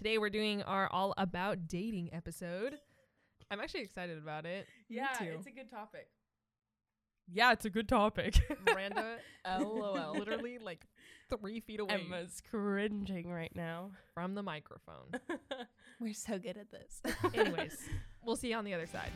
Today we're doing our all about dating episode. I'm actually excited about it. Yeah, it's a good topic. Yeah, it's a good topic. Miranda, lol, literally like three feet away Emma's cringing right now. from the microphone. We're so good at this. Anyways, we'll see you on the other side.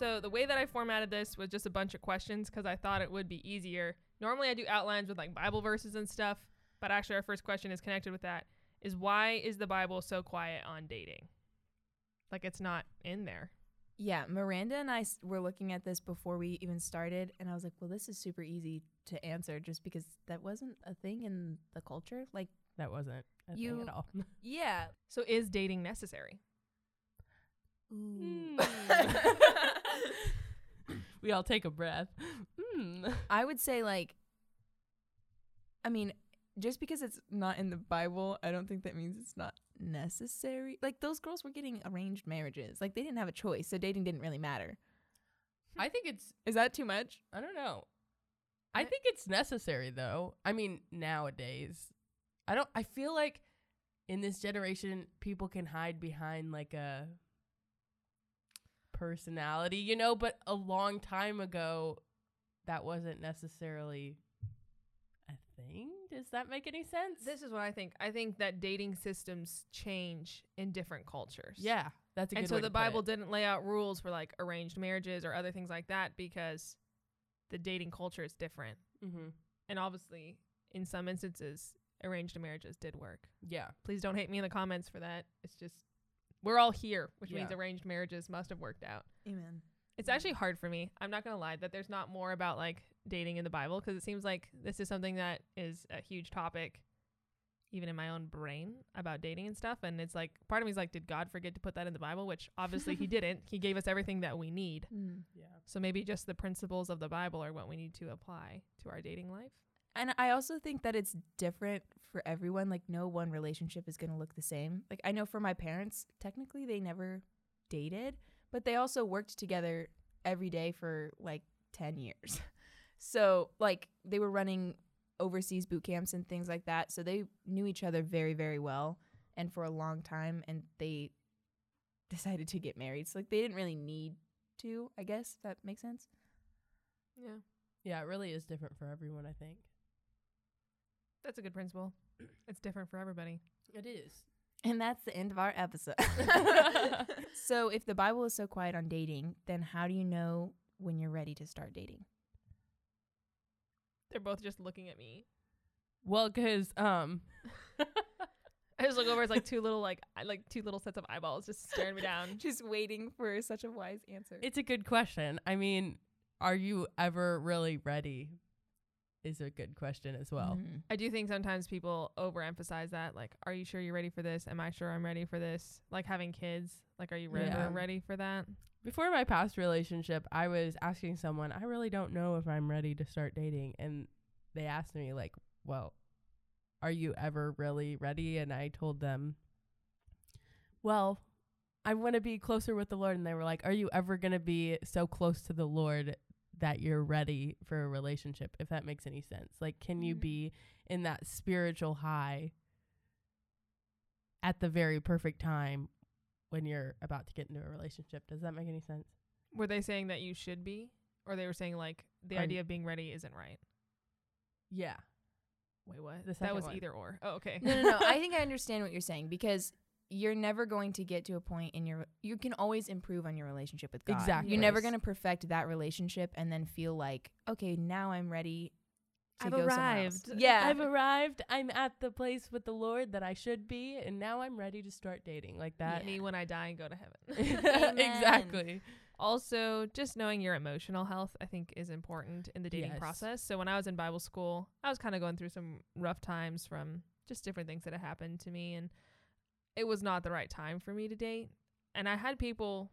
So the way that I formatted this was just a bunch of questions because I thought it would be easier. Normally I do outlines with like Bible verses and stuff, but actually our first question is connected with that. Is why is the Bible so quiet on dating? Like it's not in there. yeah, Miranda and I s- were looking at this before we even started, and I was like, well, this is super easy to answer just because that wasn't a thing in the culture. Like, That wasn't a thing at all. yeah. So is dating necessary? Mm. we all take a breath. Mm. I would say, like, I mean, just because it's not in the Bible, I don't think that means it's not necessary. Like, those girls were getting arranged marriages. Like, they didn't have a choice, so dating didn't really matter. I think it's Is that too much? I don't know. I I- think it's necessary though. I mean, nowadays. I don't I feel like in this generation people can hide behind like a personality, you know, but a long time ago that wasn't necessarily a thing. Does that make any sense? This is what I think. I think that dating systems change in different cultures. yeah, that's a and so the Bible didn't lay out rules for like arranged marriages or other things like that because the dating culture is different. Mm-hmm. And obviously, in some instances, arranged marriages did work. Yeah. Please don't hate me in the comments for that. It's just we're all here, which means arranged marriages must have worked out. Amen. It's actually hard for me. I'm not gonna lie that there's not more about like dating in the Bible because it seems like this is something that is a huge topic, even in my own brain about dating and stuff. And it's like part of me is like, did God forget to put that in the Bible? Which obviously He didn't. He gave us everything that we need. Mm. Yeah. So maybe just the principles of the Bible are what we need to apply to our dating life. And I also think that it's different for everyone. Like, no one relationship is going to look the same. Like, I know for my parents, technically, they never dated, but they also worked together every day for like 10 years. so, like, they were running overseas boot camps and things like that. So, they knew each other very, very well and for a long time. And they decided to get married. So, like, they didn't really need to, I guess, that makes sense. Yeah, Yeah, it really is different for everyone, I think. That's a good principle. It's different for everybody. It is. And that's the end of our episode. so, if the Bible is so quiet on dating, then how do you know when you're ready to start dating? They're both just looking at me. Well, cuz um I just look over. It's like two little like I like two little sets of eyeballs just staring me down. Just waiting for such a wise answer. It's a good question. I mean, are you ever really ready? Is a good question as well. Mhm. I do think sometimes people overemphasize that. Like, are you sure you're ready for this? Am I sure I'm ready for this? Like having kids. Like, are you ready, Yeah. ready for that? Before my past relationship, I was asking someone, I really don't know if I'm ready to start dating. And they asked me, like, well, are you ever really ready? And I told them, well, I want to be closer with the Lord. And they were like, are you ever going to be so close to the Lord that you're ready for a relationship? If that makes any sense. Like, can you Mhm. be in that spiritual high at the very perfect time when you're about to get into a relationship? Does that make any sense? Were they saying that you should be, or they were saying like the I'm- idea of being ready isn't right? Yeah. Wait, what? The that was one. either or. Oh, okay. no, no, no. I think I understand what you're saying because you're never going to get to a point in your. You can always improve on your relationship with God. Exactly. You're never going to perfect that relationship and then feel like, okay, now I'm ready. To I've go somewhere else. arrived. Yeah. I've arrived. I'm at the place with the Lord that I should be, and now I'm ready to start dating like that. Me when I die and go to heaven. Exactly. also, just knowing your emotional health, I think, is important in the dating Yes. process. So when I was in Bible school, I was kind of going through some rough times from just different things that had happened to me, and it was not the right time for me to date. And I had people.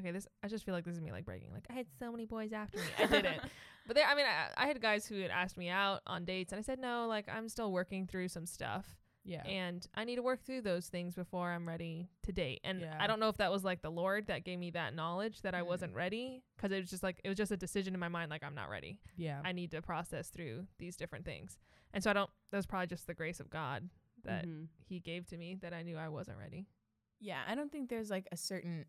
Okay, this I just feel like this is me like breaking. Like I had so many boys after me. I didn't. But there, I mean, I, I had guys who had asked me out on dates, and I said no. Like I'm still working through some stuff. Yeah. and I need to work through those things before I'm ready to date. And Yeah. I don't know if that was like the Lord that gave me that knowledge that I Mm. wasn't ready because it was just like it was just a decision in my mind like I'm not ready. yeah. I need to process through these different things. And so I don't that was probably just the grace of God that Mhm. he gave to me that I knew I wasn't ready. Yeah, I don't think there's like a certain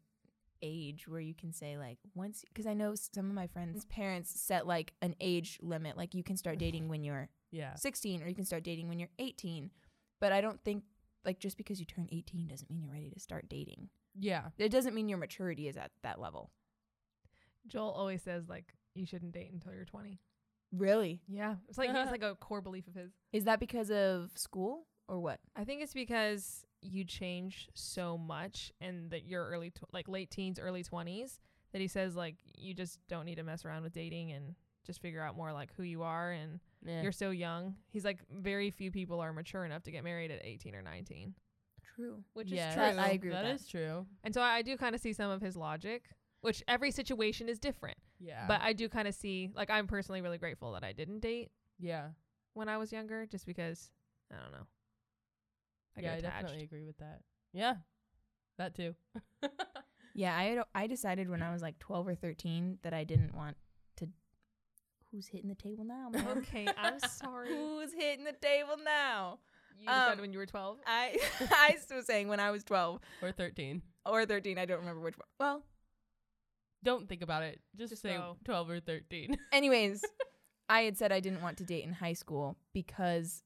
age where you can say like once because I know some of my friends' parents set like an age limit like you can start dating when you're Yeah. 16 or you can start dating when you're 18. But I don't think like just because you turn 18 doesn't mean you're ready to start dating. Yeah. It doesn't mean your maturity is at that level. Joel always says like you shouldn't date until you're 20. Really? Yeah. It's like it's like a core belief of his. Is that because of school or what? I think it's because you change so much in that your early tw- like late teens, early 20s that he says like you just don't need to mess around with dating and just figure out more like who you are and Yeah. you're so young. He's like very few people are mature enough to get married at 18 or 19, True. which yeah, is That- true. I agree with That that. is true. And so I, I do kind of see some of his logic, which every situation is different. Yeah. But I do kind of see like I'm personally really grateful that I didn't date yeah. when I was younger just because I don't know. I yeah, get I attached. definitely agree with that. Yeah. That too. Yeah, I had- I decided when I was like 12 or 13 that I didn't want to Who's hitting the table now, man? Okay, I'm sorry. Who's hitting the table now? You decided Um, when you were 12? I I was saying when I was 12 or 13. or 13, I don't remember which one. Well, Don't think about it. Just, Just say go. 12 or 13. anyways, I had said I didn't want to date in high school because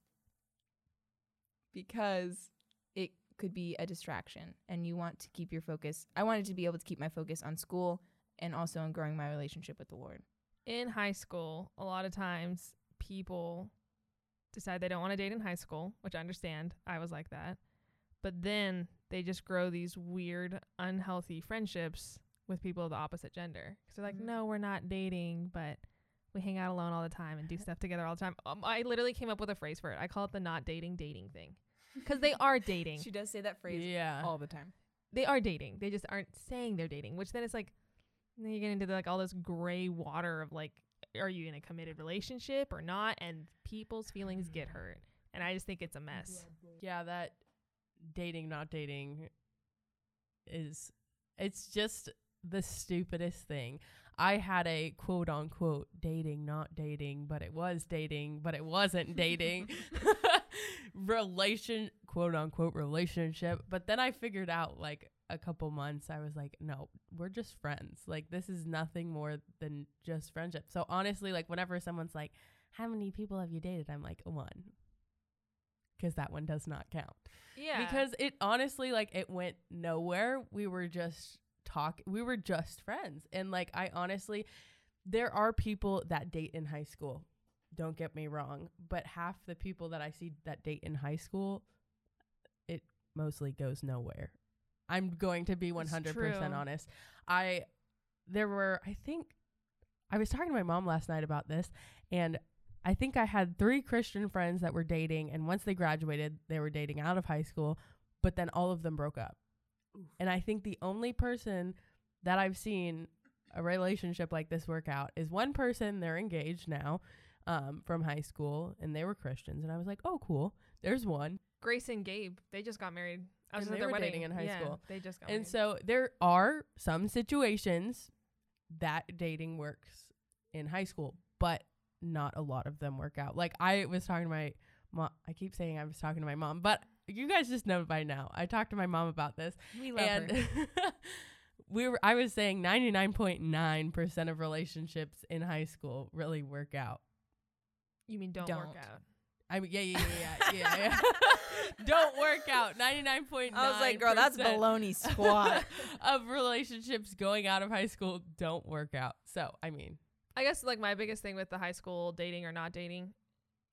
because it could be a distraction and you want to keep your focus. I wanted to be able to keep my focus on school and also on growing my relationship with the Lord. in high school, a lot of times people decide they don't want to date in high school, which I understand. I was like that. But then they just grow these weird, unhealthy friendships with people of the opposite gender. Because they're like, Mhm. no, we're not dating, but we hang out alone all the time and do stuff together all the time. Um, I literally came up with a phrase for it. I call it the not dating dating thing. Because they are dating. She does say that phrase yeah. all the time. they are dating. They just aren't saying they're dating, which then it's like then you get into the, like all this gray water of like, are you in a committed relationship or not? And people's feelings get hurt. And I just think it's a mess. Yeah, that dating, not dating is, it's just the stupidest thing. I had a quote unquote dating, not dating, but it was dating, but it wasn't dating relation, quote unquote relationship. But then I figured out like a couple months, I was like, no, we're just friends. Like, this is nothing more than just friendship. So honestly, like, whenever someone's like, how many people have you dated? I'm like, one. Because that one does not count Yeah. because it honestly like it went nowhere we were just talk we were just friends. And like i honestly there are people that date in high school. Don't get me wrong but half the people that i see that date in high school it mostly goes nowhere. I'm going to be 100% honest. I there were i think i was talking to my mom last night about this and I think I had three Christian friends that were dating, and once they graduated, they were dating out of high school, but then all of them broke up. And I think the only person that I've seen a relationship like this work out is one person, they're engaged now um, from high school, and they were Christians. And I was like, oh, cool. There's one. Grace and Gabe, they just got married. I was at they their were wedding dating in high Yeah, school. They just got And married. so there are some situations that dating works in high school, but not a lot of them work out. Like I was talking to my mom. I keep saying I was talking to my mom, but you guys just know by now. I talked to my mom about this, We love and her. we were. I was saying ninety nine point nine percent of relationships in high school really work out. you mean don't, Don't. work out? I mean, yeah, yeah, yeah, yeah, yeah. yeah. Don't work out. Ninety nine point nine. I was like, girl, that's baloney squat. of relationships going out of high school don't work out. So, I mean, I guess like my biggest thing with the high school dating or not dating,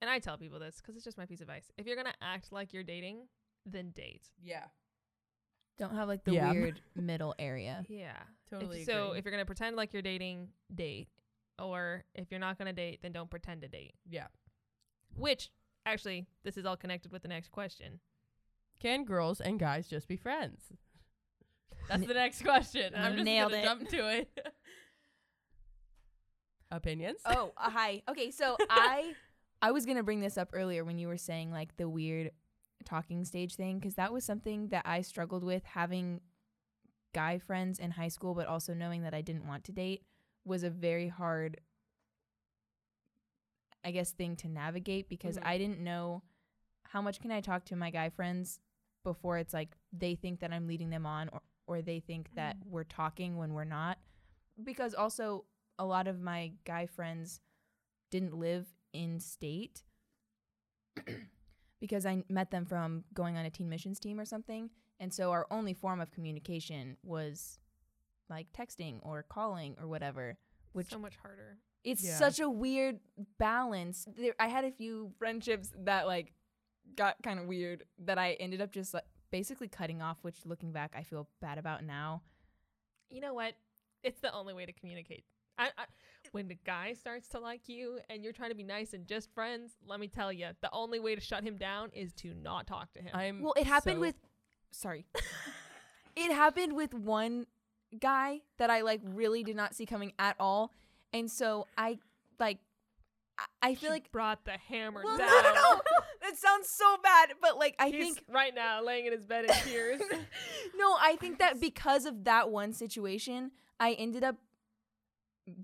and I tell people this because it's just my piece of advice. If you're gonna act like you're dating, then date. yeah, Don't have like the Yeah. weird middle area. Yeah. totally. If, so agree. if you're gonna pretend like you're dating, date. Or if you're not gonna date, then don't pretend to date. yeah, Which actually, this is all connected with the next question. can girls and guys just be friends? That's the next question. I'm just Nailed gonna it. jump to it. Opinions? Oh, uh, hi. Okay, so I I was gonna bring this up earlier when you were saying like the weird talking stage thing because that was something that I struggled with having guy friends in high school, but also knowing that I didn't want to date was a very hard, I guess, thing to navigate because Mhm. I didn't know how much can I talk to my guy friends before it's like they think that I'm leading them on or, or they think that Mm. we're talking when we're not. Because also, a lot of my guy friends didn't live in state because I met them from going on a teen missions team or something. And so our only form of communication was like texting or calling or whatever, which so much harder. it's Yeah. such a weird balance. There, I had a few friendships that like got kind of weird that I ended up just like basically cutting off, which looking back I feel bad about now. You know what? It's the only way to communicate. I, I when the guy starts to like you and you're trying to be nice and just friends, let me tell you, the only way to shut him down is to not talk to him. I'm Well, it happened so- with sorry. it happened with one guy that I like really did not see coming at all. And so I like I, I feel She like brought the hammer well, down. no, no, no. That sounds so bad, but like I He's think right now laying in his bed in tears. no, I think that because of that one situation, I ended up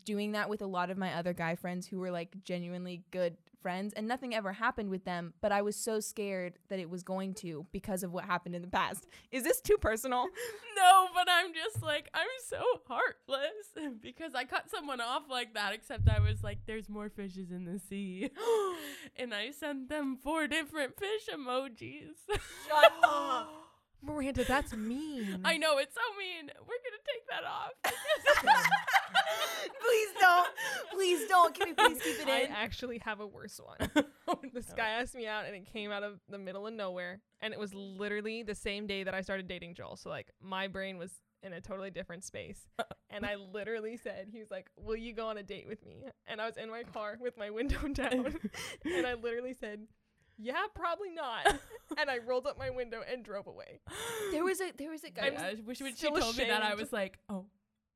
doing that with a lot of my other guy friends who were like genuinely good friends and nothing ever happened with them, but I was so scared that it was going to because of what happened in the past. Is this too personal? No, but I'm just like I'm so heartless because I cut someone off like that. Except I was like, "There's more fishes in the sea," and I sent them four different fish emojis. Shut up. Miranda, that's mean. I know it's so mean. We're gonna take that off. please don't. Please don't. Can we please keep it in? I in? actually have a worse one. This guy asked me out and it came out of the middle of nowhere. And it was literally the same day that I started dating Joel. So, like, my brain was in a totally different space. And I literally said, he was like, Will you go on a date with me? And I was in my car with my window down. and I literally said, Yeah, probably not. and I rolled up my window and drove away. There was a there was a guy. I wish when she told me that I was like, "Oh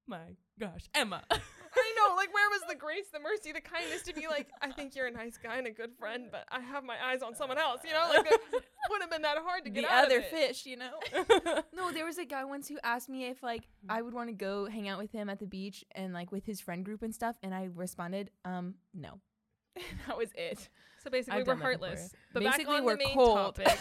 my gosh, Emma." I know, like, where was the grace, the mercy, the kindness to be like, I think you're a nice guy and a good friend, but I have my eyes on someone else, you know? Like, it wouldn't have been that hard to get the out other of it. fish, you know. No, there was a guy once who asked me if like I would want to go hang out with him at the beach and like with his friend group and stuff, and I responded, um, no. that was it. So basically, I've we're done that before. heartless. But Basically, back on we're the main cold. topic,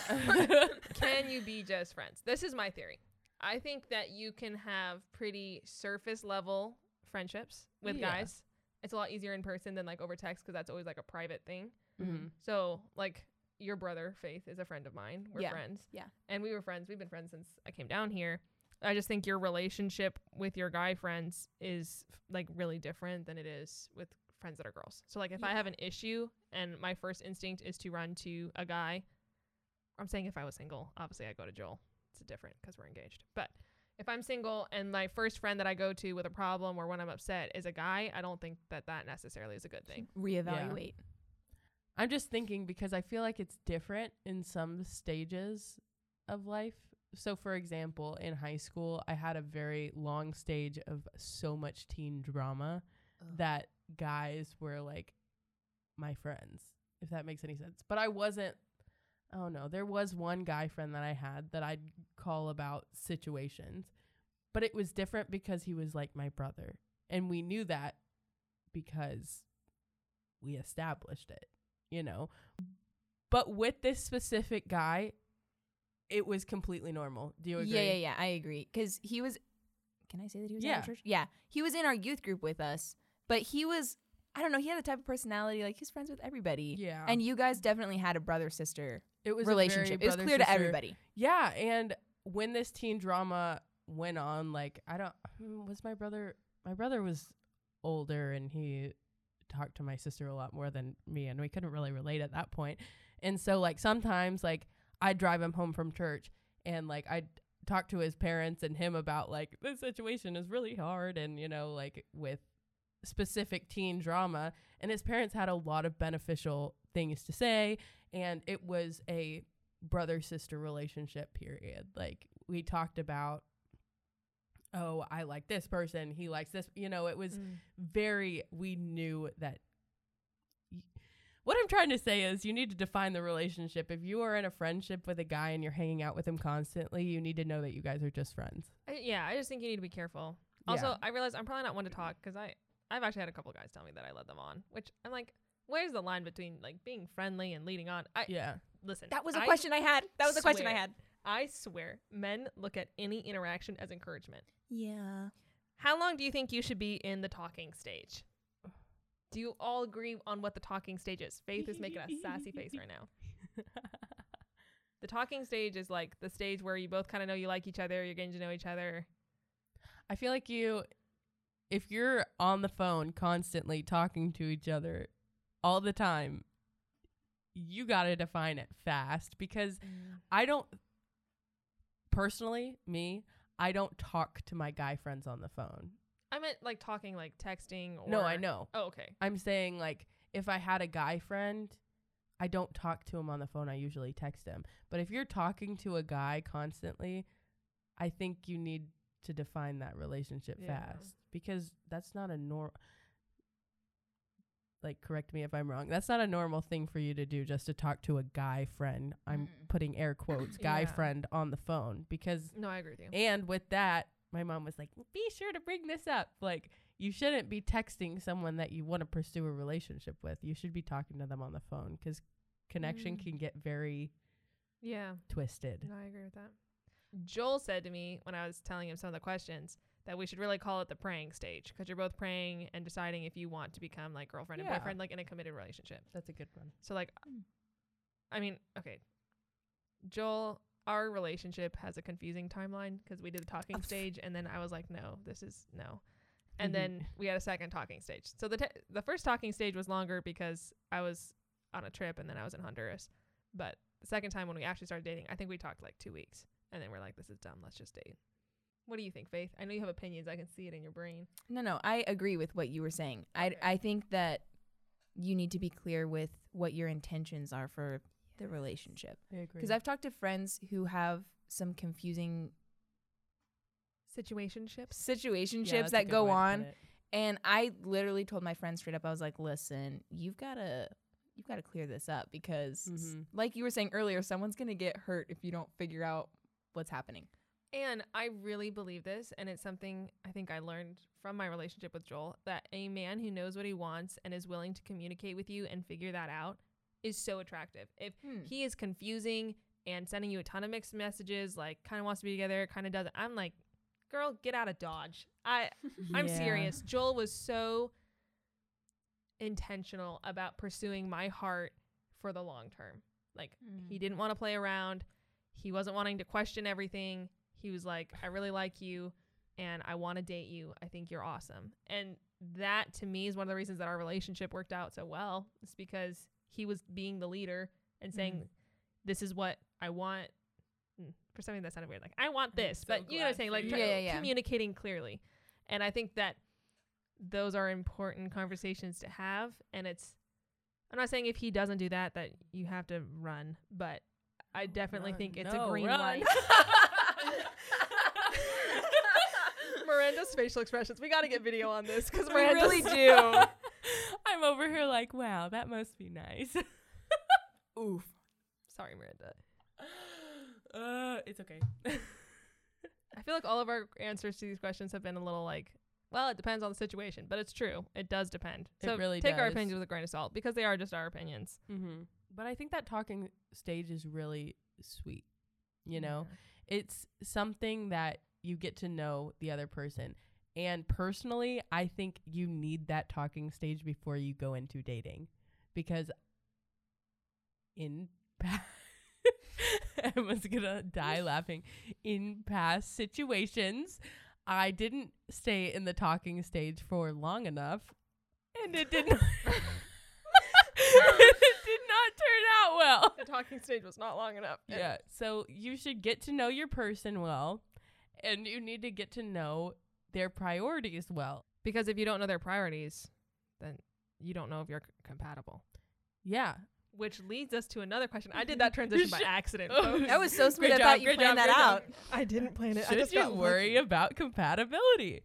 can you be just friends? This is my theory. I think that you can have pretty surface level friendships with Yeah. guys. It's a lot easier in person than like over text because that's always like a private thing. mm-hmm. So like your brother Faith is a friend of mine. We're Yeah. friends. Yeah. And we were friends. We've been friends since I came down here. I just think your relationship with your guy friends is like really different than it is with friends that are girls. So like if I have an issue and my first instinct is to run to a guy, I'm saying if I was single, obviously I go to Joel. It's different because we're engaged. But if I'm single and my first friend that I go to with a problem or when I'm upset is a guy, I don't think that that necessarily is a good thing. Reevaluate. I'm just thinking because I feel like it's different in some stages of life. So, for example, in high school, I had a very long stage of so much teen drama that guys were like my friends, if that makes any sense. But I wasn't, oh no, there was one guy friend that I had that I'd call about situations, but it was different because he was like my brother. And we knew that because we established it, you know. But with this specific guy, it was completely normal. Do you agree? Yeah, yeah, yeah. I agree. Because he was. Can I say that he was in Yeah. our church? Yeah, he was in our youth group with us, but he was. I don't know. He had the type of personality like he's friends with everybody. Yeah. And you guys definitely had a brother sister it was relationship. It was clear to everybody. Yeah, and when this teen drama went on, like I don't was my brother my brother was older and he talked to my sister a lot more than me and we couldn't really relate at that point. And so like sometimes like I'd drive him home from church and like I'd talk to his parents and him about like this situation is really hard and you know like with specific teen drama and his parents had a lot of beneficial things to say and it was a brother sister relationship period like we talked about oh i like this person he likes this you know it was Mm. very we knew that y- what I'm trying to say is you need to define the relationship. If you are in a friendship with a guy and you're hanging out with him constantly, you need to know that you guys are just friends. I, yeah, I just think you need to be careful. Also, Yeah. I realize I'm probably not one to talk because I I've actually had a couple guys tell me that I led them on, which I'm like, where's the line between like being friendly and leading on? I Yeah. listen. That was a I question I had. That was a question I swear. had. I swear, men look at any interaction as encouragement. Yeah. How long do you think you should be in the talking stage? Do you all agree on what the talking stage is? Faith is making a sassy face right now. The talking stage is like the stage where you both kind of know you like each other, you're getting to know each other. I feel like you, if you're on the phone constantly talking to each other all the time, you got to define it fast because mm. I don't, personally, me, I don't talk to my guy friends on the phone. I meant like talking, like texting. Or No, I know. Oh, okay. I'm saying like if I had a guy friend, I don't talk to him on the phone. I usually text him. But if you're talking to a guy constantly, I think you need to define that relationship Yeah. fast because that's not a norm. Like, correct me if I'm wrong. That's not a normal thing for you to do just to talk to a guy friend. I'm Mm. putting air quotes, guy Yeah. friend on the phone because No, I agree with you. and with that, my mom was like, be sure to bring this up. Like, you shouldn't be texting someone that you want to pursue a relationship with. You should be talking to them on the phone because connection Mm. can get very yeah. twisted. No, I agree with that. Joel said to me when I was telling him some of the questions that we should really call it the praying stage because you're both praying and deciding if you want to become like girlfriend Yeah. and boyfriend, like in a committed relationship. That's a good one. So, like, Mm. I mean, okay, Joel, our relationship has a confusing timeline because we did the talking stage and then I was like, no, this is no. And Mhm. then we had a second talking stage. So the te- the first talking stage was longer because I was on a trip and then I was in Honduras. But the second time when we actually started dating, I think we talked like two weeks, and then we're like, "This is dumb. Let's just date." What do you think, Faith? I know you have opinions. I can see it in your brain. No, no, I agree with what you were saying. Okay. I I think that you need to be clear with what your intentions are for the relationship. Because I've talked to friends who have some confusing Situationships. situationships that go on, and I literally told my friend straight up, I was like, "Listen, you've gotta." You've got to clear this up because, Mhm. like you were saying earlier, someone's gonna get hurt if you don't figure out what's happening. And I really believe this, and it's something I think I learned from my relationship with Joel that a man who knows what he wants and is willing to communicate with you and figure that out is so attractive. If hmm. he is confusing and sending you a ton of mixed messages, like kind of wants to be together, kind of doesn't, I'm like, girl, get out of Dodge. I I'm serious. Joel was so intentional about pursuing my heart for the long term. Like he hmm. didn't want to play around. He wasn't wanting to question everything. He was like, I really like you and I want to date you. I think you're awesome. And that to me is one of the reasons that our relationship worked out so well. It's because he was being the leader and saying, Mhm. This is what I want. Mm, For something that sounded weird, like I want this, so but you know what I'm saying, like Yeah, yeah, yeah. communicating clearly. And I think that those are important conversations to have. And it's, I'm not saying if he doesn't do that that you have to run, but I definitely Run. think it's No, a green run. light. Miranda's facial expressions. We got to get video on this because We Miranda really do. I'm over here like, wow, that must be nice. Oof. Sorry, Miranda. uh, it's okay. I feel like all of our answers to these questions have been a little like, well, it depends on the situation, but it's true. It does depend. It So really take our opinions with a grain of salt because they are just our opinions. mm-hmm. But I think that talking stage is really sweet. You know, it's something that you get to know the other person. And personally, I think you need that talking stage before you go into dating because in past Emma's gonna die laughing. In past situations, I didn't stay in the talking stage for long enough, and it did not. it did not turn out well. the talking stage was not long enough. And Yeah. So you should get to know your person well, and you need to get to know their priorities well. Because if you don't know their priorities, then you don't know if you're c- compatible. Yeah. Which leads us to another question. I did that transition by accident. Folks. That was so sweet. Great I job, thought you great planned job, that great out. job. I didn't plan it. I Should just you got worry lucky. about compatibility?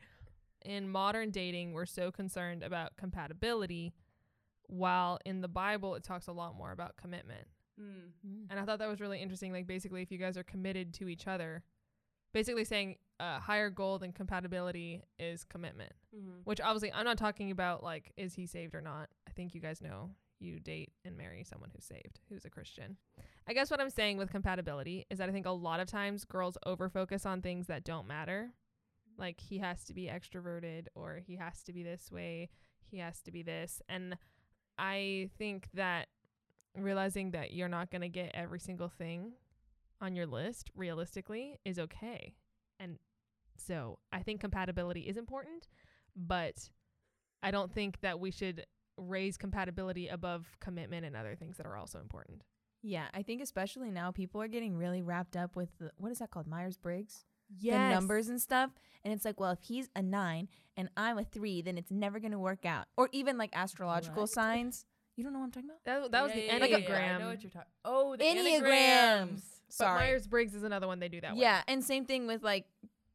In modern dating, we're so concerned about compatibility. While in the Bible it talks a lot more about commitment. Mm. And I thought that was really interesting. Like basically, if you guys are committed to each other, basically saying uh, higher goal than compatibility is commitment. Which obviously I'm not talking about like is he saved or not. I think you guys know you date and marry someone who's saved, who's a Christian. I guess what I'm saying with compatibility is that I think a lot of times girls overfocus on things that don't matter. Like he has to be extroverted or he has to be this way, he has to be this. And I think that realizing that you're not going to get every single thing on your list realistically is okay. And so I think compatibility is important, but I don't think that we should raise compatibility above commitment and other things that are also important. Yeah, I think especially now people are getting really wrapped up with the, what is that called? Myers Briggs? The numbers and stuff. And it's like, well, if he's a nine and I'm a three, then it's never going to work out. Or even like astrological What? signs. You don't know what I'm talking about? That, that was the yeah, Enneagram. yeah, I know what you're talking. Oh, the Enneagrams. enneagrams. but Sorry. Myers Briggs is another one they do that yeah, and same thing with like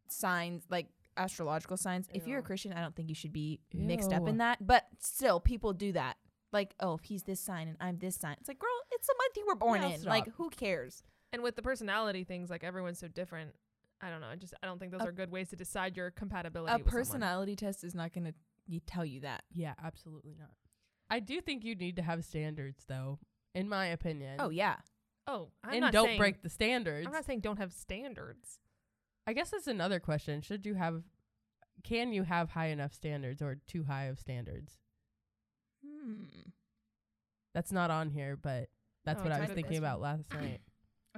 signs, like astrological signs. If you're a Christian, I don't think you should be mixed up in that. But still, people do that. Like, oh, if he's this sign and I'm this sign, it's like, girl, it's the month you were born Yeah, in. Like, who cares? And with the personality things, like everyone's so different. I don't know. I just I don't think those A- are good ways to decide your compatibility. A with someone. personality test is not going to tell you that. Yeah, absolutely not. I do think you need to have standards, though, in my opinion. Oh yeah, Oh, I'm and not don't saying, break the standards. I'm not saying don't have standards. I guess that's another question. Should you have? Can you have high enough standards or too high of standards? hmm. That's not on here, but that's Oh, what I was thinking about last night.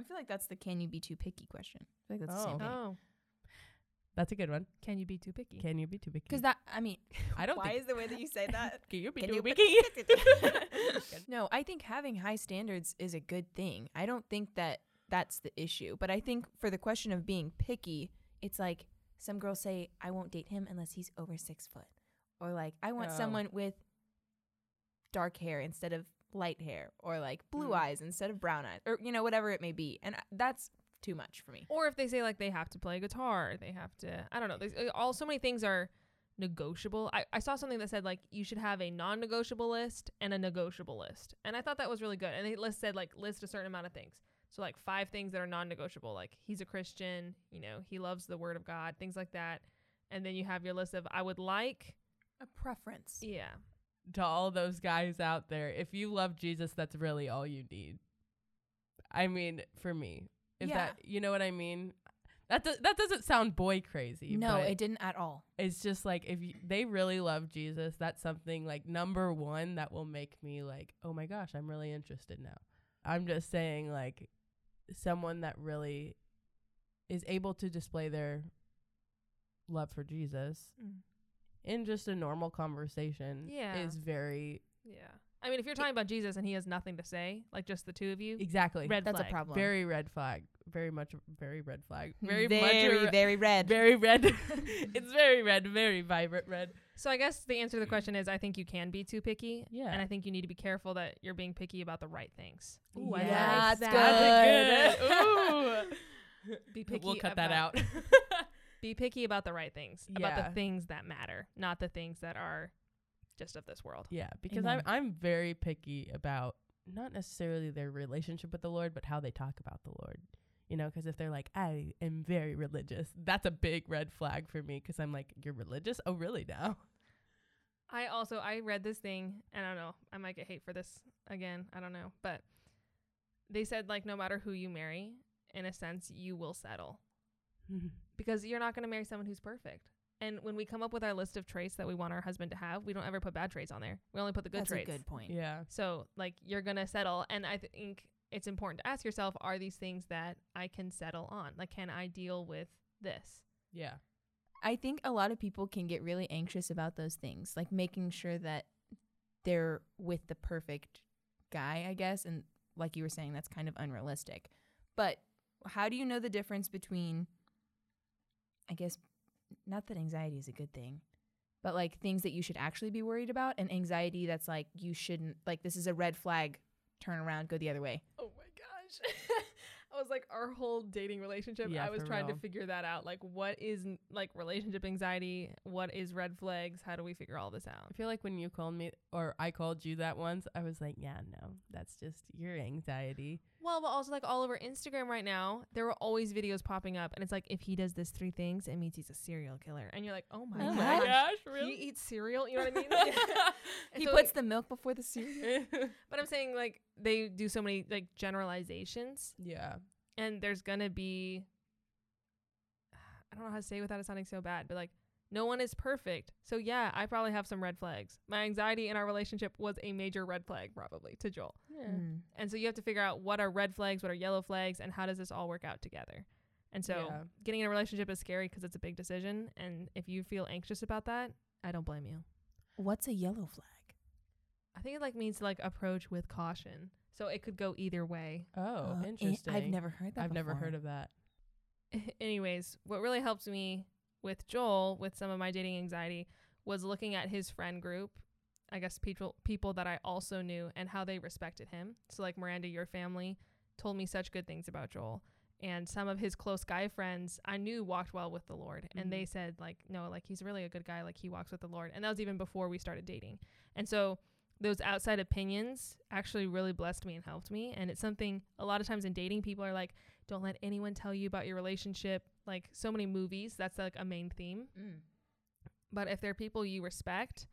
I feel like that's the can you be too picky question. I feel like that's the Oh. same thing. Oh, That's a good one. can you be too picky? Can you be too picky? Because that, I mean, I don't why think. is the way that you say that? Can you be Can too you be picky? no, I think having high standards is a good thing. I don't think that that's the issue. But I think for the question of being picky, it's like some girls say, I won't date him unless he's over six foot. Or like, I want Oh. someone with dark hair instead of light hair. Or like blue Mm. eyes instead of brown eyes. Or, you know, whatever it may be. And that's too much for me. Or if they say like they have to play guitar, they have to. I don't know. There's, uh, all so many things are negotiable. I, I saw something that said like you should have a non-negotiable list and a negotiable list, and I thought that was really good. And the list said like list a certain amount of things. So like five things that are non-negotiable, like he's a Christian, you know, he loves the Word of God, things like that. And then you have your list of I would like, A preference. yeah, to all those guys out there, if you love Jesus, that's really all you need. I mean, for me, if Yeah. that you know what I mean. That do, that doesn't sound boy crazy. No, it didn't at all. it's just like if you, they really love Jesus, that's something like number one that will make me like, oh my gosh, I'm really interested now. I'm just saying like someone that really is able to display their love for Jesus mm. In just a normal conversation Yeah. is very yeah. I mean, if you're talking about Jesus and he has nothing to say, like just the two of you, exactly red That's flag. a problem. very red flag, very much very red flag, very very, much re- very red. very red. it's very red, very vibrant red. So I guess the answer to the question is I think you can be too picky. Yeah. And I think you need to be careful that you're being picky about the right things. Ooh, I Yeah, like that's that. good. Ooh. Be picky. we'll cut that out. Be picky about the right things. About the things that matter, not the things that are just of this world. yeah, because I'm I'm very picky about not necessarily their relationship with the Lord, but how they talk about the Lord. You know, because if they're like, I am very religious, that's a big red flag for me. Because I'm like, you're religious? Oh, really? Now? I also I read this thing, and I don't know, I might get hate for this again. I don't know, but they said like no matter who you marry, in a sense, you will settle because you're not going to marry someone who's perfect. And when we come up with our list of traits that we want our husband to have, we don't ever put bad traits on there. We only put the good That's traits. That's a good point. yeah. So like you're gonna settle, and I think it's important to ask yourself: Are these things that I can settle on? Like, can I deal with this? Yeah. I think a lot of people can get really anxious about those things, like making sure that they're with the perfect guy, I guess. And like you were saying, that's kind of unrealistic. But how do you know the difference between, I guess, not that anxiety is a good thing, but like things that you should actually be worried about and anxiety that's like you shouldn't, like this is a red flag, turn around, go the other way? Oh my gosh! I was like our whole dating relationship. Yeah, I was for trying to figure that out. Like, what is like relationship anxiety? What is red flags? How do we figure all this out? I feel like when you called me or I called you that once, I was like, yeah, no, that's just your anxiety. Well, but also like all over Instagram right now, there were always videos popping up, and it's like if he does this three things, it means he's a serial killer, and you're like, oh my, Oh gosh, my gosh, really? he eats cereal. You know what I mean? And He so, puts like, the milk before the cereal. but I'm saying like they do so many like generalizations, yeah. And there's gonna be, I don't know how to say it without it sounding so bad, but like no one is perfect. So yeah, I probably have some red flags. My anxiety in our relationship was a major red flag probably to Joel. Yeah. Mm. And so you have to figure out what are red flags, what are yellow flags, and how does this all work out together. And so Yeah. getting in a relationship is scary because it's a big decision. And if you feel anxious about that, I don't blame you. What's a yellow flag? I think it like means to like approach with caution. So it could go either way. Oh, Uh, interesting. I've never heard that. I've never heard of that. Anyways, what really helped me with Joel with some of my dating anxiety was looking at his friend group. I guess people people that I also knew and how they respected him. So like Miranda, your family told me such good things about Joel. And some of his close guy friends I knew walked well with the Lord. And they said like, no, like he's really a good guy, like he walks with the Lord. And that was even before we started dating. And so those outside opinions actually really blessed me and helped me. And it's something a lot of times in dating, people are like, don't let anyone tell you about your relationship. Like so many movies, that's like a main theme. Mm. But if they're people you respect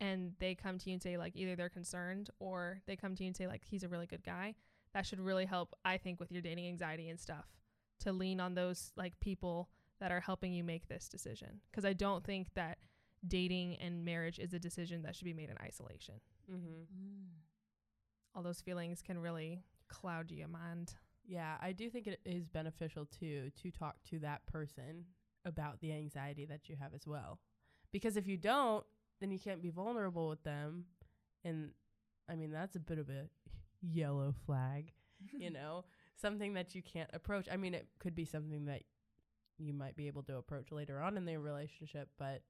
and they come to you and say like either they're concerned or they come to you and say like he's a really good guy, that should really help I think with your dating anxiety and stuff to lean on those like people that are helping you make this decision because I don't think that dating and marriage is a decision that should be made in isolation. Mm-hmm. All those feelings can really cloud your mind. Yeah, I do think it is beneficial too to talk to that person about the anxiety that you have as well. Because if you don't, then you can't be vulnerable with them. And I mean, that's a bit of a yellow flag, you know, something that you can't approach. I mean, it could be something that you might be able to approach later on in their relationship, but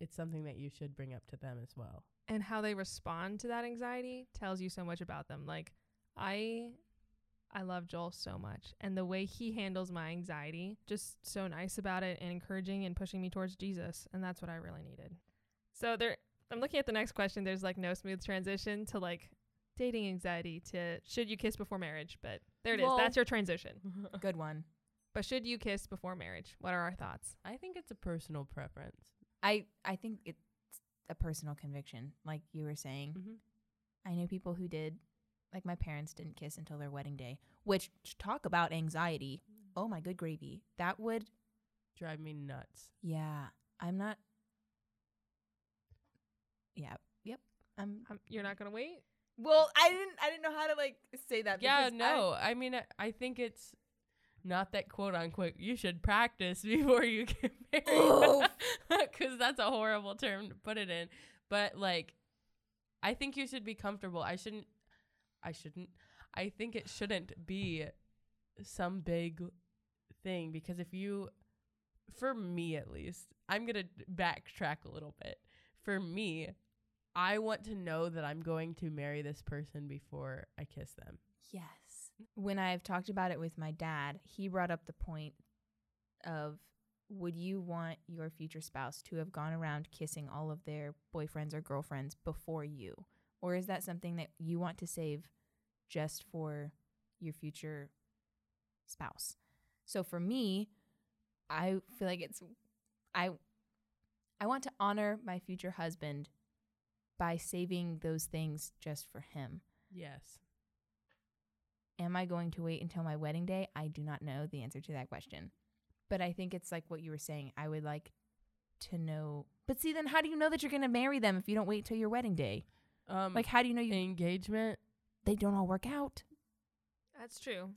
it's something that you should bring up to them as well. And how they respond to that anxiety tells you so much about them like i i love joel so much and the way he handles my anxiety just so nice about it and encouraging and pushing me towards jesus and that's what i really needed so there i'm looking at the next question there's like no smooth transition to like dating anxiety to should you kiss before marriage but there it is. Well- that's your transition Good one. but should you kiss before marriage what are our thoughts I think it's a personal preference. I I think it's a personal conviction, like you were saying. Mm-hmm. I know people who did, like my parents didn't kiss until their wedding day. Which talk about anxiety. Oh my good gravy. That would Drive me nuts. yeah. I'm not. Yeah. Yep. I'm. um, you're not gonna wait Well, I didn't. I didn't know how to like say that. Yeah, because I- no. I, mean, I, I think it's not that quote unquote you should practice before you get married because that's a horrible term to put it in. But like, I think you should be comfortable. I shouldn't. I shouldn't. I think it shouldn't be some big thing because if you, for me at least, I'm gonna backtrack a little bit. For me, I want to know that I'm going to marry this person before I kiss them. Yes. When I've talked about it with my dad, he brought up the point of would you want your future spouse to have gone around kissing all of their boyfriends or girlfriends before you? Or is that something that you want to save just for your future spouse? So for me, I feel like it's I I want to honor my future husband by saving those things just for him. Yes. Am I going to wait until my wedding day? I do not know the answer to that question. But I think it's like what you were saying. I would like to know. But see, then how do you know that you're going to marry them if you don't wait till your wedding day? Um, Like, how do you know you engagement. they don't all work out? that's true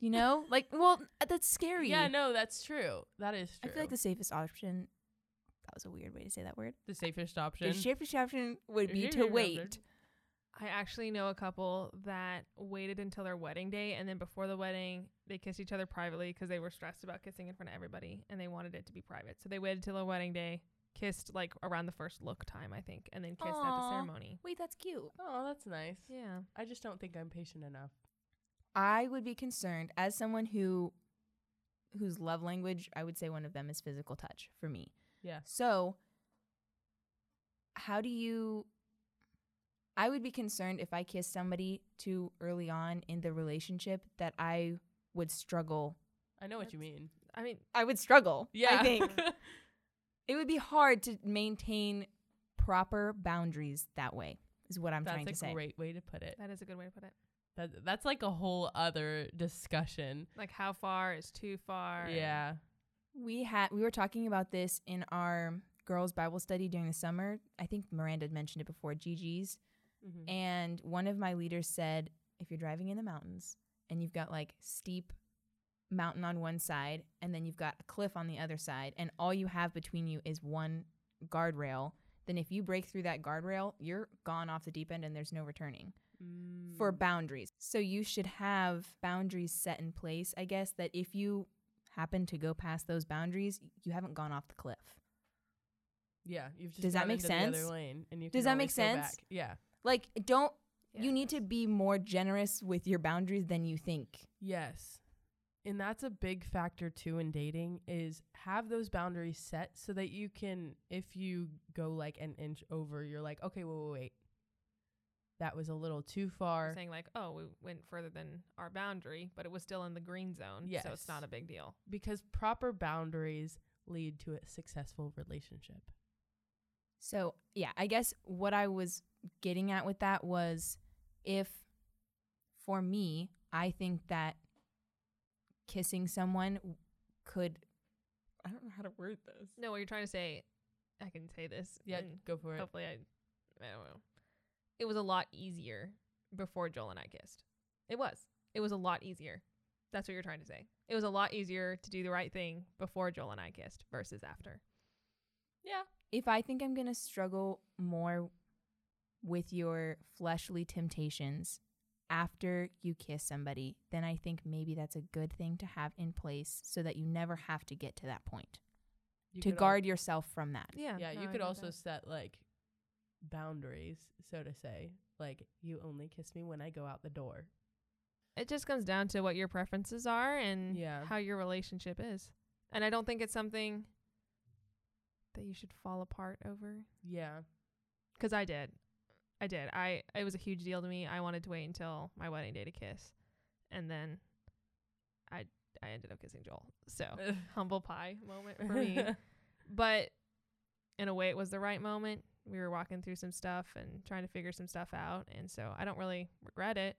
You know, like, well, that's scary. Yeah, no, that's true. That is true. I feel like the safest option. That was a weird way to say that word. the safest option. The safest option would be Safest to option. wait. I actually know a couple that waited until their wedding day and then before the wedding they kissed each other privately because they were stressed about kissing in front of everybody and they wanted it to be private. So they waited till their wedding day, kissed like around the first look time I think, and then kissed at the Aw. ceremony. Wait, that's cute. oh, that's nice. Yeah. I just don't think I'm patient enough. I would be concerned as someone who whose love language, I would say one of them is physical touch for me. Yeah. So, how do you I would be concerned if I kissed somebody too early on in the relationship that I would struggle. I know what you mean. I mean, I would struggle. Yeah. I think it would be hard to maintain proper boundaries that way. Is what I'm trying to That's a say. great way to put it. that is a good way to put it. That, that's like a whole other discussion. Like, how far is too far? Yeah. We had we were talking about this in our girls Bible study during the summer. I think Miranda had mentioned it before, GG's. Mm-hmm. And one of my leaders said, if you're driving in the mountains and you've got like steep mountain on one side and then you've got a cliff on the other side and all you have between you is one guardrail, then if you break through that guardrail, you're gone off the deep end and there's no returning Mm. for boundaries. So you should have boundaries set in place, I guess, that if you happen to go past those boundaries, you haven't gone off the cliff. yeah, you've just Does that make into the other sense? lane and you Does that make sense? back. Yeah. Like don't Yeah, you need to be more generous with your boundaries than you think. Yes. And that's a big factor too in dating is have those boundaries set so that you can if you go like an inch over, you're like, okay, wait, wait, wait. That was a little too You're far. saying like, oh, we went further than our boundary, but it was still in the green zone, so it's not a big deal. Because proper boundaries lead to a successful relationship. So, yeah, I guess what I was getting at with that was if for me, I think that kissing someone could I don't know how to word this. No, what you're trying to say, I can say this. Yeah, go for it. hopefully I, I don't know. It was a lot easier before Joel and I kissed. It was. It was a lot easier. That's what you're trying to say. It was a lot easier to do the right thing before Joel and I kissed versus after. Yeah. If I think I'm going to struggle more with your fleshly temptations after you kiss somebody, then I think maybe that's a good thing to have in place so that you never have to get to that point. You to could al- guard yourself from that. Yeah. yeah, no, you could also that. set like boundaries, so to say. Like you only kiss me when I go out the door. It just comes down to what your preferences are and Yeah. how your relationship is. And I don't think it's something that you should fall apart over. Yeah. Cause I did. I did. I it was a huge deal to me. I wanted to wait until my wedding day to kiss. And then I I ended up kissing Joel. So humble pie moment for me. but in a way it was the right moment. We were walking through some stuff and trying to figure some stuff out and so I don't really regret it.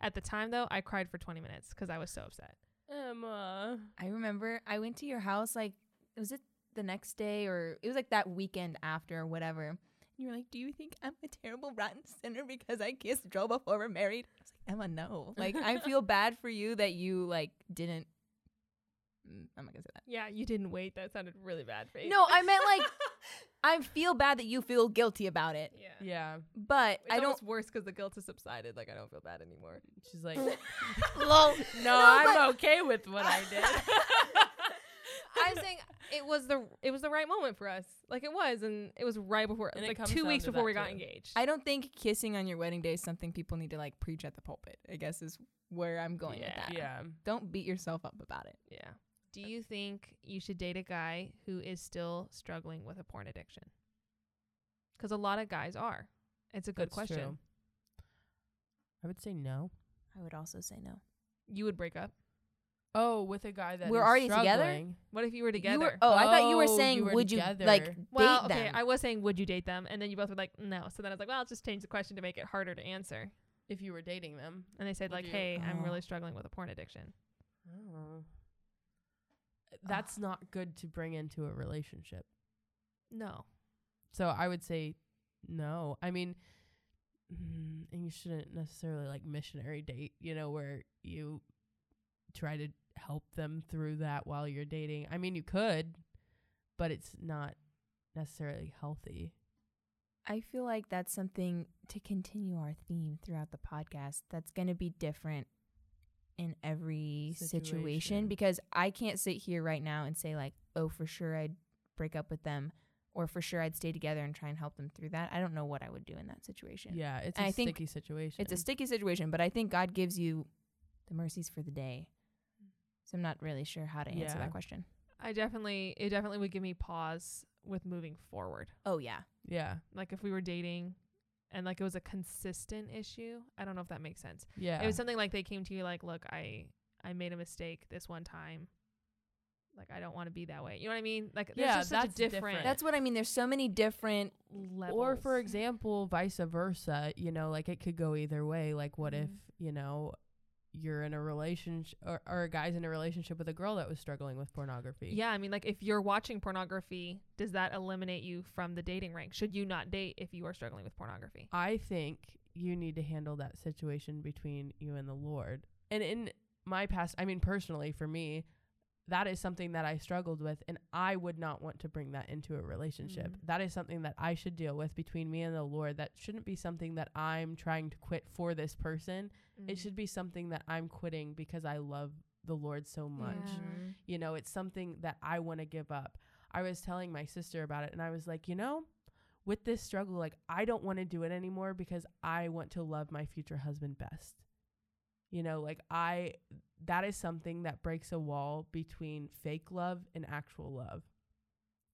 At the time though, I cried for 20 minutes cuz I was so upset. Emma. I remember I went to your house like was it the next day or it was like that weekend after or whatever. And You were like, "Do you think I'm a terrible rotten sinner because I kissed Joe before we're married?" I was like, "Emma, no. Like I feel bad for you that you like didn't Mm, I'm not going to say that. Yeah, you didn't wait. That sounded really bad for you. No, I meant like I feel bad that you feel guilty about it. Yeah. Yeah. But It's I don't almost worse because the guilt has subsided. Like I don't feel bad anymore. She's like, Lol. no, I'm okay with what I did. I'm saying it was the it was the right moment for us. Like it was, and it was right before, And like two weeks before that we got too. engaged. I don't think kissing on your wedding day is something people need to like preach at the pulpit. I guess is where I'm going Yeah. with that. yeah. Don't beat yourself up about it. yeah. Do you think you should date a guy who is still struggling with a porn addiction? Because a lot of guys are. It's a good That's question. true. I would say no. I would also say no. You would break up. Oh, with a guy that We're is already together? What if you were together? You were, oh, I thought you were Oh, you saying were would you together. like date well, okay. them? I was saying, would you date them? And then you both were like, no. So then I was like, well, I'll just change the question to make it harder to answer. If you were dating them. And they said like, you- hey, I'm Oh. really struggling with a porn addiction. Oh. That's not good to bring into a relationship. No. So I would say no. I mean, mm, and you shouldn't necessarily like missionary date, you know, where you try to help them through that while you're dating. I mean, you could, but it's not necessarily healthy. I feel like that's something to continue our theme throughout the podcast. That's going to be different in every situation. Situation. because I can't sit here right now and say like, "Oh, for sure I'd break up with them." Or for sure, I'd stay together and try and help them through that. I don't know what I would do in that situation. Yeah, it's And a I think sticky situation. It's a sticky situation, but I think God gives you the mercies for the day. So I'm not really sure how to answer Yeah. that question. I definitely it definitely would give me pause with moving forward. Oh yeah. Yeah. Like if we were dating and like it was a consistent issue. I don't know if that makes sense. Yeah. It was something like they came to you like, "Look, I I made a mistake this one time. Like I don't want to be that way." You know what I mean? Like there's Yeah, just such a that's different, different. That's what I mean. There's so many different levels. or for example, vice versa, you know, like it could go either way. Like what if, Mhm. you know, you're in a relationship or, or a guy's in a relationship with a girl that was struggling with pornography. Yeah, I mean, like if you're watching pornography, does that eliminate you from the dating rank? Should you not date if you are struggling with pornography? I think you need to handle that situation between you and the Lord. And in my past, I mean, personally, for me, that is something that I struggled with, and I would not want to bring that into a relationship. Mhm. That is something that I should deal with between me and the Lord. That shouldn't be something that I'm trying to quit for this person. Mm. It should be something that I'm quitting because I love the Lord so much. Yeah. You know, it's something that I want to give up. I was telling my sister about it and I was like, you know, with this struggle, like I don't want to do it anymore because I want to love my future husband best. You know, like I that is something that breaks a wall between fake love and actual love.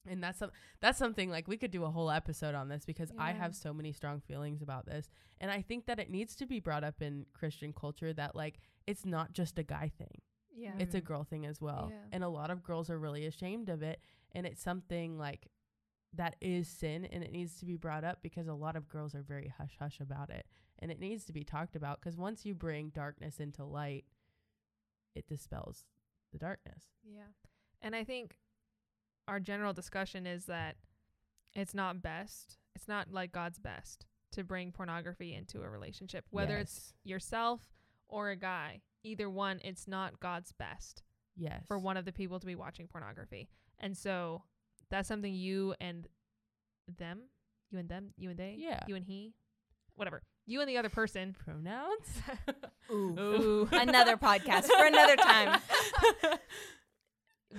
And that's some, that's something like we could do a whole episode on this because I have so many strong feelings about this. And I think that it needs to be brought up in Christian culture that like it's not just a guy thing Yeah. it's a Mhm. girl thing as well. Yeah. And a lot of girls are really ashamed of it. And it's something like that is sin and it needs to be brought up because a lot of girls are very hush hush about it. And it needs to be talked about because once you bring darkness into light, it dispels the darkness. Yeah. And I think our general discussion is that it's not best. It's not like God's best to bring pornography into a relationship, whether it's yourself or a guy. Either one, it's not God's best yes. for one of the people to be watching pornography. And so that's something you and them, you and them, you and they, Yeah. you and he, whatever, you and the other person pronouns. Ooh. Ooh. Another podcast for another time.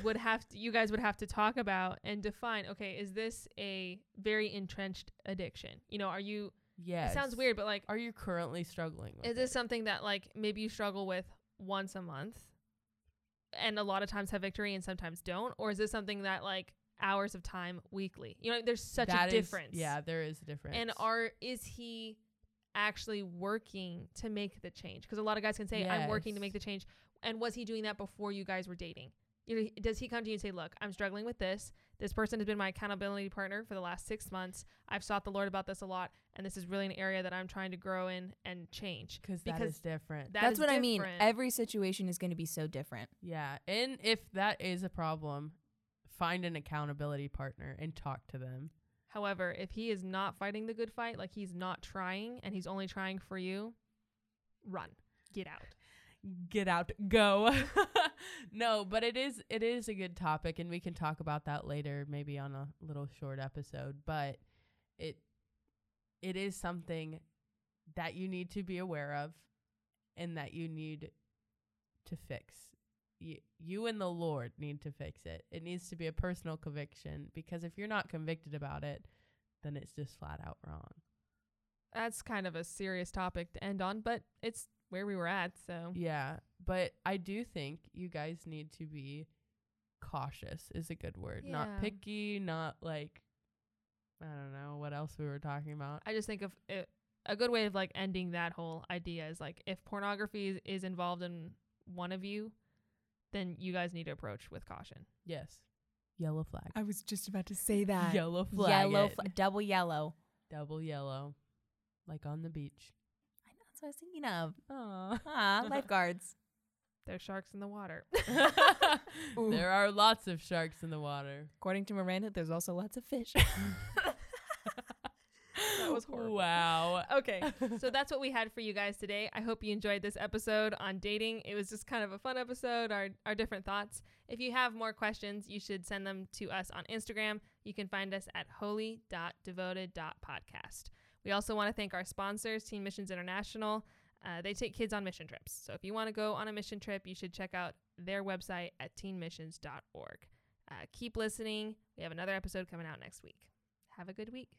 would have to, you guys would have to talk about and define okay is this a very entrenched addiction you know are you yes. it sounds weird but like Are you currently struggling with is this it? something that like maybe you struggle with once a month and a lot of times have victory and sometimes don't or is this something that like hours of time weekly you know there's such That a is- difference yeah, there is a difference. and are is he actually working to make the change because a lot of guys can say i'm working to make the change and was he doing that before you guys were dating you know, does he come to you and say look i'm struggling with this this person has been my accountability partner for the last six months i've sought the lord about this a lot and this is really an area that i'm trying to grow in and change Cause that is different. that That's is what I mean. Every situation is going to be so different. Yeah. And if that is a problem, find an accountability partner and talk to them. However if he is not fighting the good fight like he's not trying and he's only trying for you run get out Get out, go. no, but it is it is a good topic and we can talk about that later maybe on a little short episode, but it it is something that you need to be aware of and that you need to fix. You, you and the Lord need to fix it. It needs to be a personal conviction because if you're not convicted about it, then it's just flat out wrong. that's kind of a serious topic to end on but it's where we were at so Yeah, but I do think you guys need to be cautious is a good word. Not picky, not like I don't know what else we were talking about. I just think of it, a good way of like ending that whole idea is like if pornography is, is involved in one of you, then you guys need to approach with caution. Yes. Yellow flag. I was just about to say that. Yellow flag. Yellow, fl- double yellow. Double yellow. Like on the beach. I know that's what I was thinking of. Aw. Ah, lifeguards. There's sharks in the water. There are lots of sharks in the water. According to Miranda, there's also lots of fish. Was horrible. Wow. okay, so that's what we had for you guys today. I hope you enjoyed this episode on dating. It was just kind of a fun episode, our, our different thoughts. If you have more questions, you should send them to us on Instagram. You can find us at wholly.devoted.podcast. We also want to thank our sponsors, Teen Missions International. Uh, they take kids on mission trips. So if you want to go on a mission trip, you should check out their website at teenmissions.org. Uh, keep listening. We have another episode coming out next week. Have a good week.